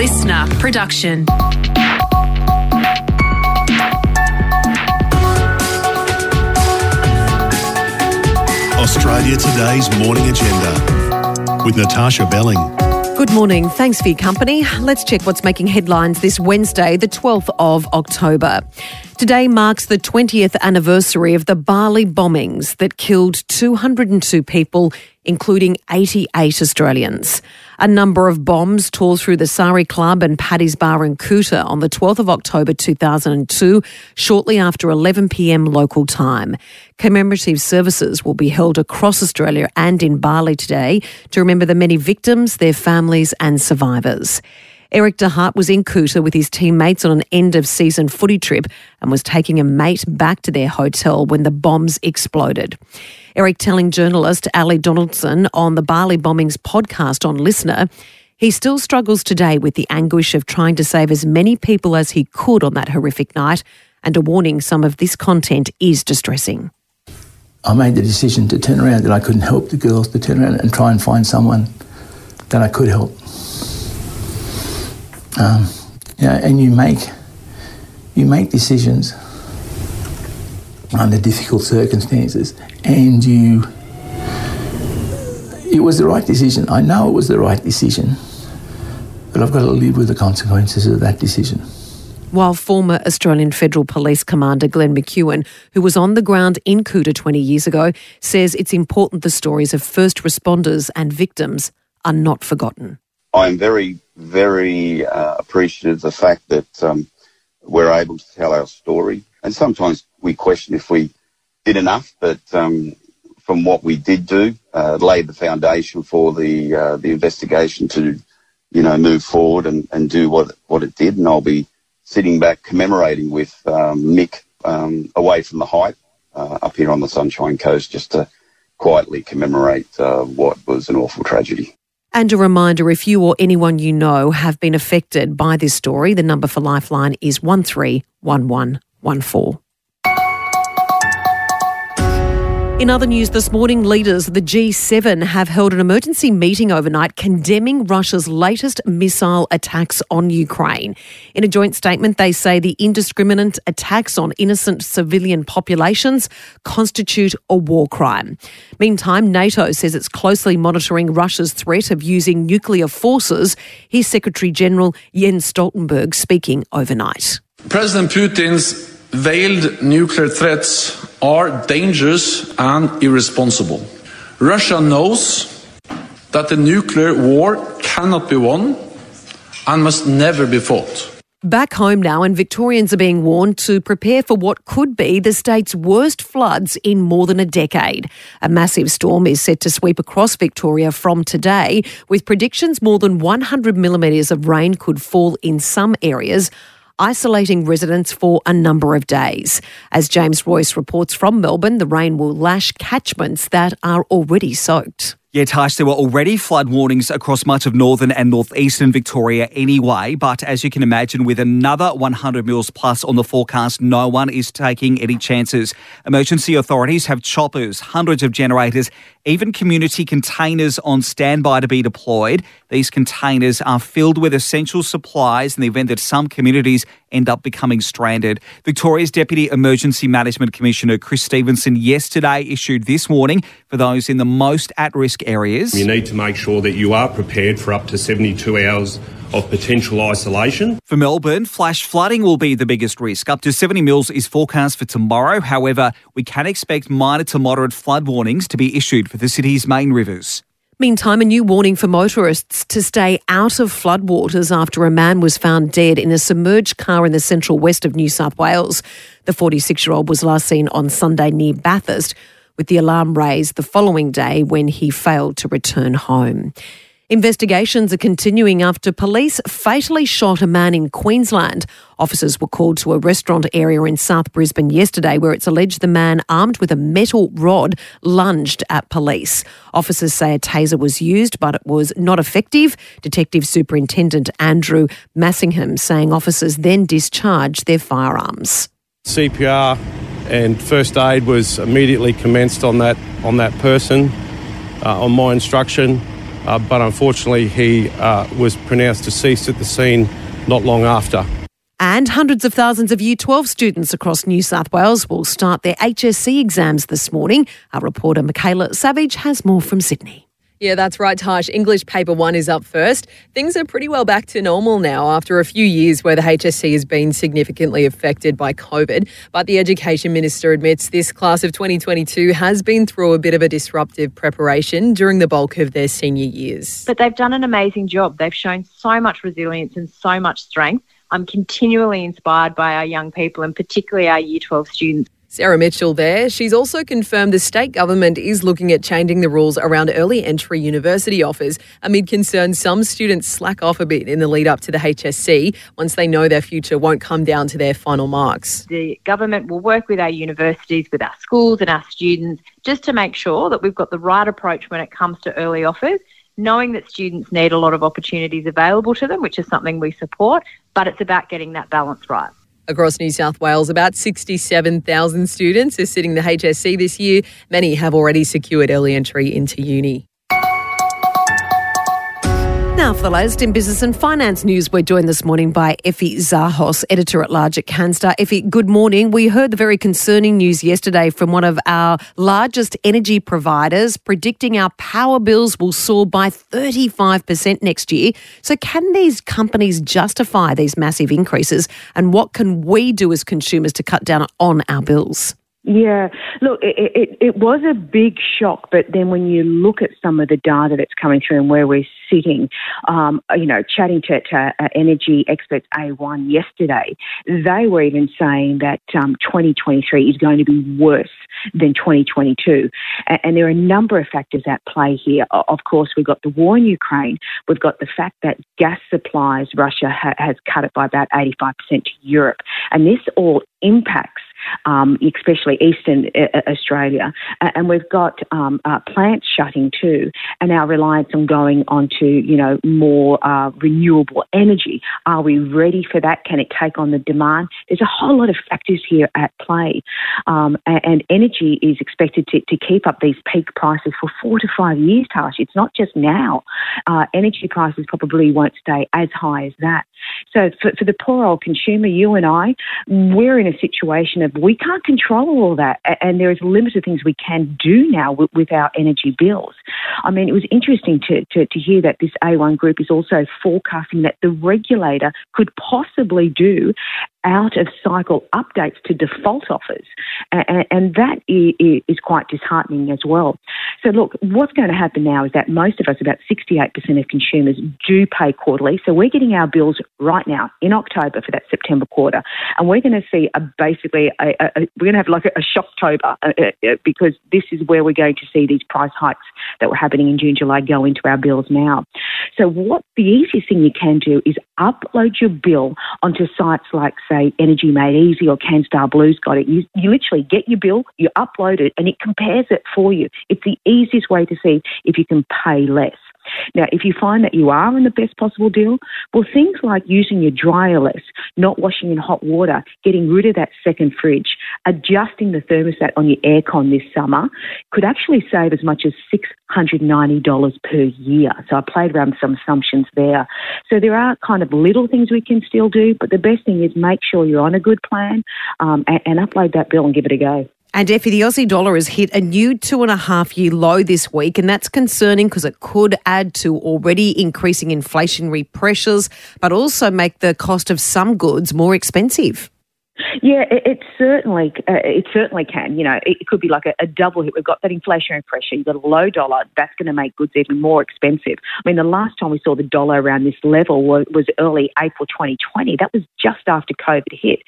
LiSTNR production. Australia Today's morning agenda with Natasha Belling. Good morning. Thanks for your company. Let's check what's making headlines this Wednesday, the 12th of October. Today marks the 20th anniversary of the Bali bombings that killed 202 people, including 88 Australians. A number of bombs tore through the Sari Club and Paddy's Bar in Kuta on the 12th of October 2002, shortly after 11pm local time. Commemorative services will be held across Australia and in Bali today to remember the many victims, their families, and survivors. Erik de Haart was in Kuta with his teammates on an end of season footy trip and was taking a mate back to their hotel when the bombs exploded. Erik telling journalist Ali Donaldson on the Bali bombings podcast on LiSTNR, he still struggles today with the anguish of trying to save as many people as he could on that horrific night, and a warning some of this content is distressing. I made the decision to turn around that I couldn't help the girls to turn around and try and find someone that I could help. Um, yeah, and you make you make decisions under difficult circumstances, and you. It was the right decision. I know it was the right decision, but I've got to live with the consequences of that decision while former Australian Federal Police Commander Glenn McEwen, who was on the ground in Kuta 20 years ago, says it's important the stories of first responders and victims are not forgotten. I'm very, very uh, appreciative of the fact that um, we're able to tell our story. And sometimes we question if we did enough, but um, from what we did do, uh, laid the foundation for the uh, the investigation to, you know, move forward and, and do what what it did. And I'll be sitting back commemorating with um, Mick um, away from the hype uh, up here on the Sunshine Coast just to quietly commemorate uh, what was an awful tragedy. And a reminder if you or anyone you know have been affected by this story, the number for Lifeline is 131114. In other news this morning, leaders of the G7 have held an emergency meeting overnight condemning Russia's latest missile attacks on Ukraine. In a joint statement, they say the indiscriminate attacks on innocent civilian populations constitute a war crime. Meantime, NATO says it's closely monitoring Russia's threat of using nuclear forces. Here's Secretary General Jens Stoltenberg speaking overnight. President Putin's veiled nuclear threats are dangerous and irresponsible. Russia knows that the nuclear war cannot be won and must never be fought. Back home now, and Victorians are being warned to prepare for what could be the state's worst floods in more than a decade. A massive storm is set to sweep across Victoria from today, with predictions more than 100 millimetres of rain could fall in some areas isolating residents for a number of days. As James Royce reports from Melbourne, the rain will lash catchments that are already soaked. Yeah, Tash, there were already flood warnings across much of northern and northeastern Victoria anyway. But as you can imagine, with another 100 mils plus on the forecast, no one is taking any chances. Emergency authorities have choppers, hundreds of generators, even community containers on standby to be deployed. These containers are filled with essential supplies in the event that some communities end up becoming stranded. Victoria's Deputy Emergency Management Commissioner Chris Stephenson yesterday issued this warning for those in the most at risk areas. You need to make sure that you are prepared for up to 72 hours of potential isolation. For Melbourne, flash flooding will be the biggest risk. Up to 70 mils is forecast for tomorrow. However, we can expect minor to moderate flood warnings to be issued for the city's main rivers. Meantime, a new warning for motorists to stay out of floodwaters after a man was found dead in a submerged car in the central west of New South Wales. The 46 year old was last seen on Sunday near Bathurst, with the alarm raised the following day when he failed to return home. Investigations are continuing after police fatally shot a man in Queensland. Officers were called to a restaurant area in South Brisbane yesterday where it's alleged the man armed with a metal rod lunged at police. Officers say a taser was used, but it was not effective. Detective Superintendent Andrew Massingham saying officers then discharged their firearms. CPR and first aid was immediately commenced on that on that person uh, on my instruction uh, but unfortunately, he uh, was pronounced deceased at the scene not long after. And hundreds of thousands of Year 12 students across New South Wales will start their HSC exams this morning. Our reporter Michaela Savage has more from Sydney. Yeah, that's right, Tash. English paper one is up first. Things are pretty well back to normal now after a few years where the HSC has been significantly affected by COVID. But the Education Minister admits this class of 2022 has been through a bit of a disruptive preparation during the bulk of their senior years. But they've done an amazing job. They've shown so much resilience and so much strength. I'm continually inspired by our young people and particularly our Year 12 students. Sarah Mitchell there. She's also confirmed the state government is looking at changing the rules around early entry university offers amid concerns some students slack off a bit in the lead up to the HSC once they know their future won't come down to their final marks. The government will work with our universities, with our schools and our students just to make sure that we've got the right approach when it comes to early offers knowing that students need a lot of opportunities available to them, which is something we support, but it's about getting that balance right. Across New South Wales, about 67,000 students are sitting the HSC this year. Many have already secured early entry into uni. Now, for the latest in business and finance news, we're joined this morning by Effie Zahos, editor at large at Canstar. Effie, good morning. We heard the very concerning news yesterday from one of our largest energy providers predicting our power bills will soar by 35% next year. So, can these companies justify these massive increases? And what can we do as consumers to cut down on our bills? Yeah, look, it, it, it, was a big shock, but then when you look at some of the data that's coming through and where we're sitting, um, you know, chatting to, to uh, energy experts A1 yesterday, they were even saying that um, 2023 is going to be worse than 2022. And, and there are a number of factors at play here. Of course, we've got the war in Ukraine, we've got the fact that gas supplies, Russia ha- has cut it by about 85% to Europe, and this all impacts um, especially eastern uh, Australia. and we've got um, uh, plants shutting too, and our reliance on going onto you know more uh, renewable energy. Are we ready for that? Can it take on the demand? There's a whole lot of factors here at play, um, and, and, energy is expected to, to, keep up these peak prices for four to five years. Tash, it's not just now. Uh, energy prices probably won't stay as high as that. So for, for the poor old consumer, you and I, we're in a situation of we can't control all that, and there is limited things we can do now with, with our energy bills. I mean, it was interesting to, to, to hear that this A1 group is also forecasting that the regulator could possibly do out of cycle updates to default offers. And, and that is quite disheartening as well. So, look, what's going to happen now is that most of us, about 68% of consumers, do pay quarterly. So, we're getting our bills right now in October for that September quarter. And we're going to see a basically, a, a, a, we're going to have like a, shocktober uh, uh, uh, because this is where we're going to see these price hikes that were happening in June, July go into our bills now. So, what the easiest thing you can do is upload your bill onto sites like, say, Energy Made Easy or Canstar Blue's got it. You, you literally get your bill, you upload it, and it compares it for you. It's the easiest way to see if you can pay less. Now, if you find that you are in the best possible deal, well, things like using your dryer less, not washing in hot water, getting rid of that second fridge, adjusting the thermostat on your aircon this summer could actually save as much as $690 per year. So I played around with some assumptions there. So there are kind of little things we can still do, but the best thing is make sure you're on a good plan um, and, and upload that bill and give it a go. And Effie, the Aussie dollar has hit a new two and a half year low this week, and that's concerning because it could add to already increasing inflationary pressures, but also make the cost of some goods more expensive. Yeah, it, it certainly uh, it certainly can. You know, it, it could be like a, a, double hit. We've got that inflationary pressure. You've got a low dollar. That's going to make goods even more expensive. I mean, the last time we saw the dollar around this level was, was early April 2020. That was just after COVID hit.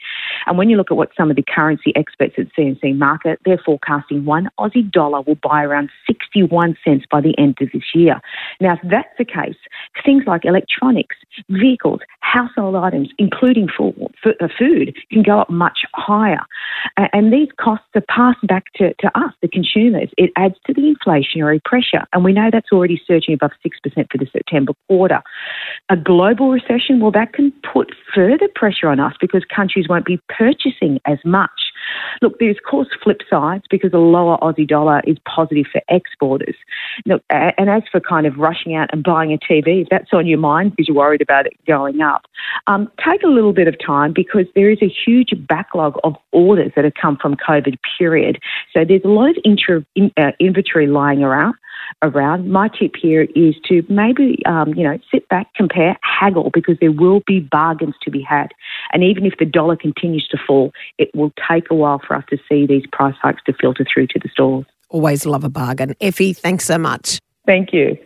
And when you look at what some of the currency experts at CMC Market, they're forecasting one Aussie dollar will buy around 61 cents by the end of this year. Now, if that's the case, things like electronics, vehicles, household items, including food, uh, food can go up much higher. And these costs are passed back to, to us, the consumers. It adds to the inflationary pressure. And we know that's already surging above 6% for the September quarter. A global recession, well, that can put further pressure on us because countries won't be purchasing as much. Look, there's of course flip sides because a lower Aussie dollar is positive for exporters. Look, and as for kind of rushing out and buying a TV, if that's on your mind because you're worried about it going up, um, take a little bit of time because there is a huge backlog of orders that have come from COVID period. So there's a lot of in, uh, inventory lying around around. My tip here is to maybe, um, you know, sit back, compare, haggle, because there will be bargains to be had. And even if the dollar continues to fall, it will take a while for us to see these price hikes to filter through to the stores. Always love a bargain. Effie, thanks so much. Thank you.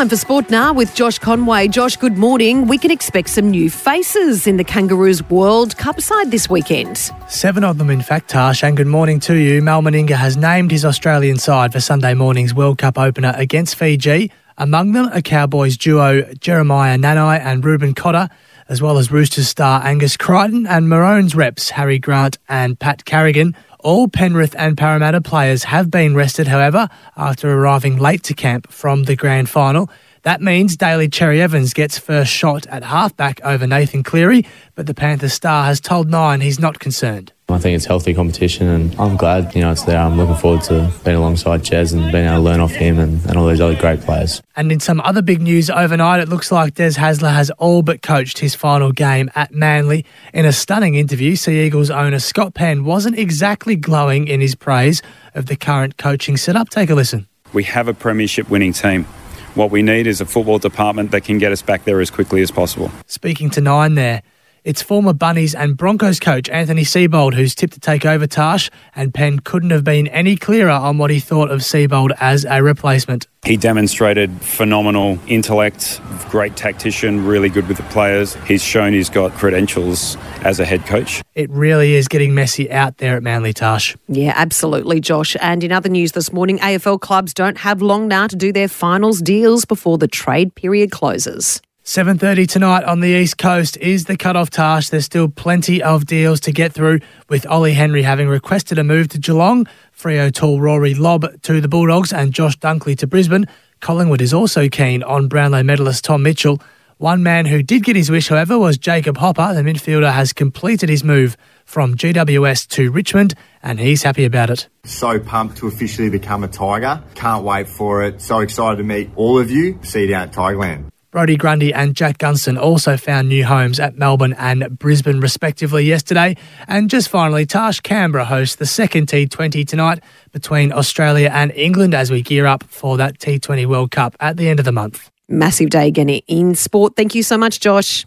Time for sport now with Josh Conway. Josh, good morning. We can expect some new faces in the Kangaroos World Cup side this weekend. Seven of them, in fact, Tash. And good morning to you. Mal Meninga has named his Australian side for Sunday morning's World Cup opener against Fiji. Among them, a Cowboys duo Jeremiah Nanai and Reuben Cotter, as well as Roosters star Angus Crichton and Maroons reps Harry Grant and Pat Carrigan. All Penrith and Parramatta players have been rested, however, after arriving late to camp from the grand final. That means Daly Cherry Evans gets first shot at halfback over Nathan Cleary, but the Panthers star has told Nine he's not concerned. I think it's healthy competition, and I'm glad you know it's there. I'm looking forward to being alongside Jez and being able to learn off him and, and all those other great players. And in some other big news overnight, it looks like Des Hasler has all but coached his final game at Manly. In a stunning interview, Sea Eagles owner Scott Penn wasn't exactly glowing in his praise of the current coaching setup. Take a listen. We have a premiership winning team. What we need is a football department that can get us back there as quickly as possible. Speaking to Nine there. It's former Bunnies and Broncos coach Anthony Seibold who's tipped to take over Tash, and Penn couldn't have been any clearer on what he thought of Seibold as a replacement. He demonstrated phenomenal intellect, great tactician, really good with the players. He's shown he's got credentials as a head coach. It really is getting messy out there at Manly Tash. Yeah, absolutely, Josh. And in other news this morning, AFL clubs don't have long now to do their finals deals before the trade period closes. 7.30 tonight on the East Coast is the cut-off task. There's still plenty of deals to get through, with Ollie Henry having requested a move to Geelong, Freo tall Rory Lobb to the Bulldogs and Josh Dunkley to Brisbane. Collingwood is also keen on Brownlow medalist Tom Mitchell. One man who did get his wish, however, was Jacob Hopper. The midfielder has completed his move from GWS to Richmond, and he's happy about it. So pumped to officially become a Tiger. Can't wait for it. So excited to meet all of you. See you down at Tigerland. Brodie Grundy and Jack Gunston also found new homes at Melbourne and Brisbane, respectively, yesterday. And just finally, Tash Canberra hosts the second T20 tonight between Australia and England as we gear up for that T20 World Cup at the end of the month. Massive day again in sport. Thank you so much, Josh.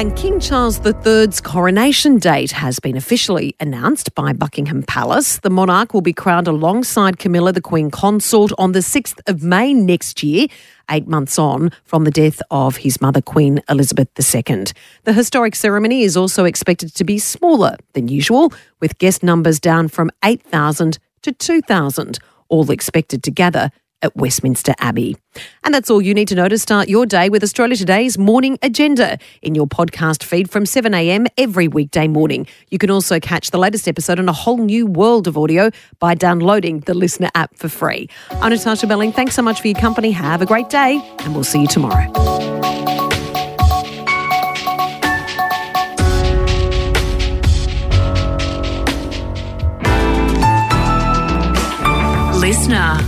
And King Charles III's coronation date has been officially announced by Buckingham Palace. The monarch will be crowned alongside Camilla, the Queen Consort, on the 6th of May next year, eight months on from the death of his mother, Queen Elizabeth II. The historic ceremony is also expected to be smaller than usual, with guest numbers down from 8,000 to 2,000, all expected to gather at Westminster Abbey. And that's all you need to know to start your day with Australia Today's morning agenda in your podcast feed from 7am every weekday morning. You can also catch the latest episode on a whole new world of audio by downloading the LiSTNR app for free. I'm Natasha Belling. Thanks so much for your company. Have a great day, and we'll see you tomorrow. LiSTNR.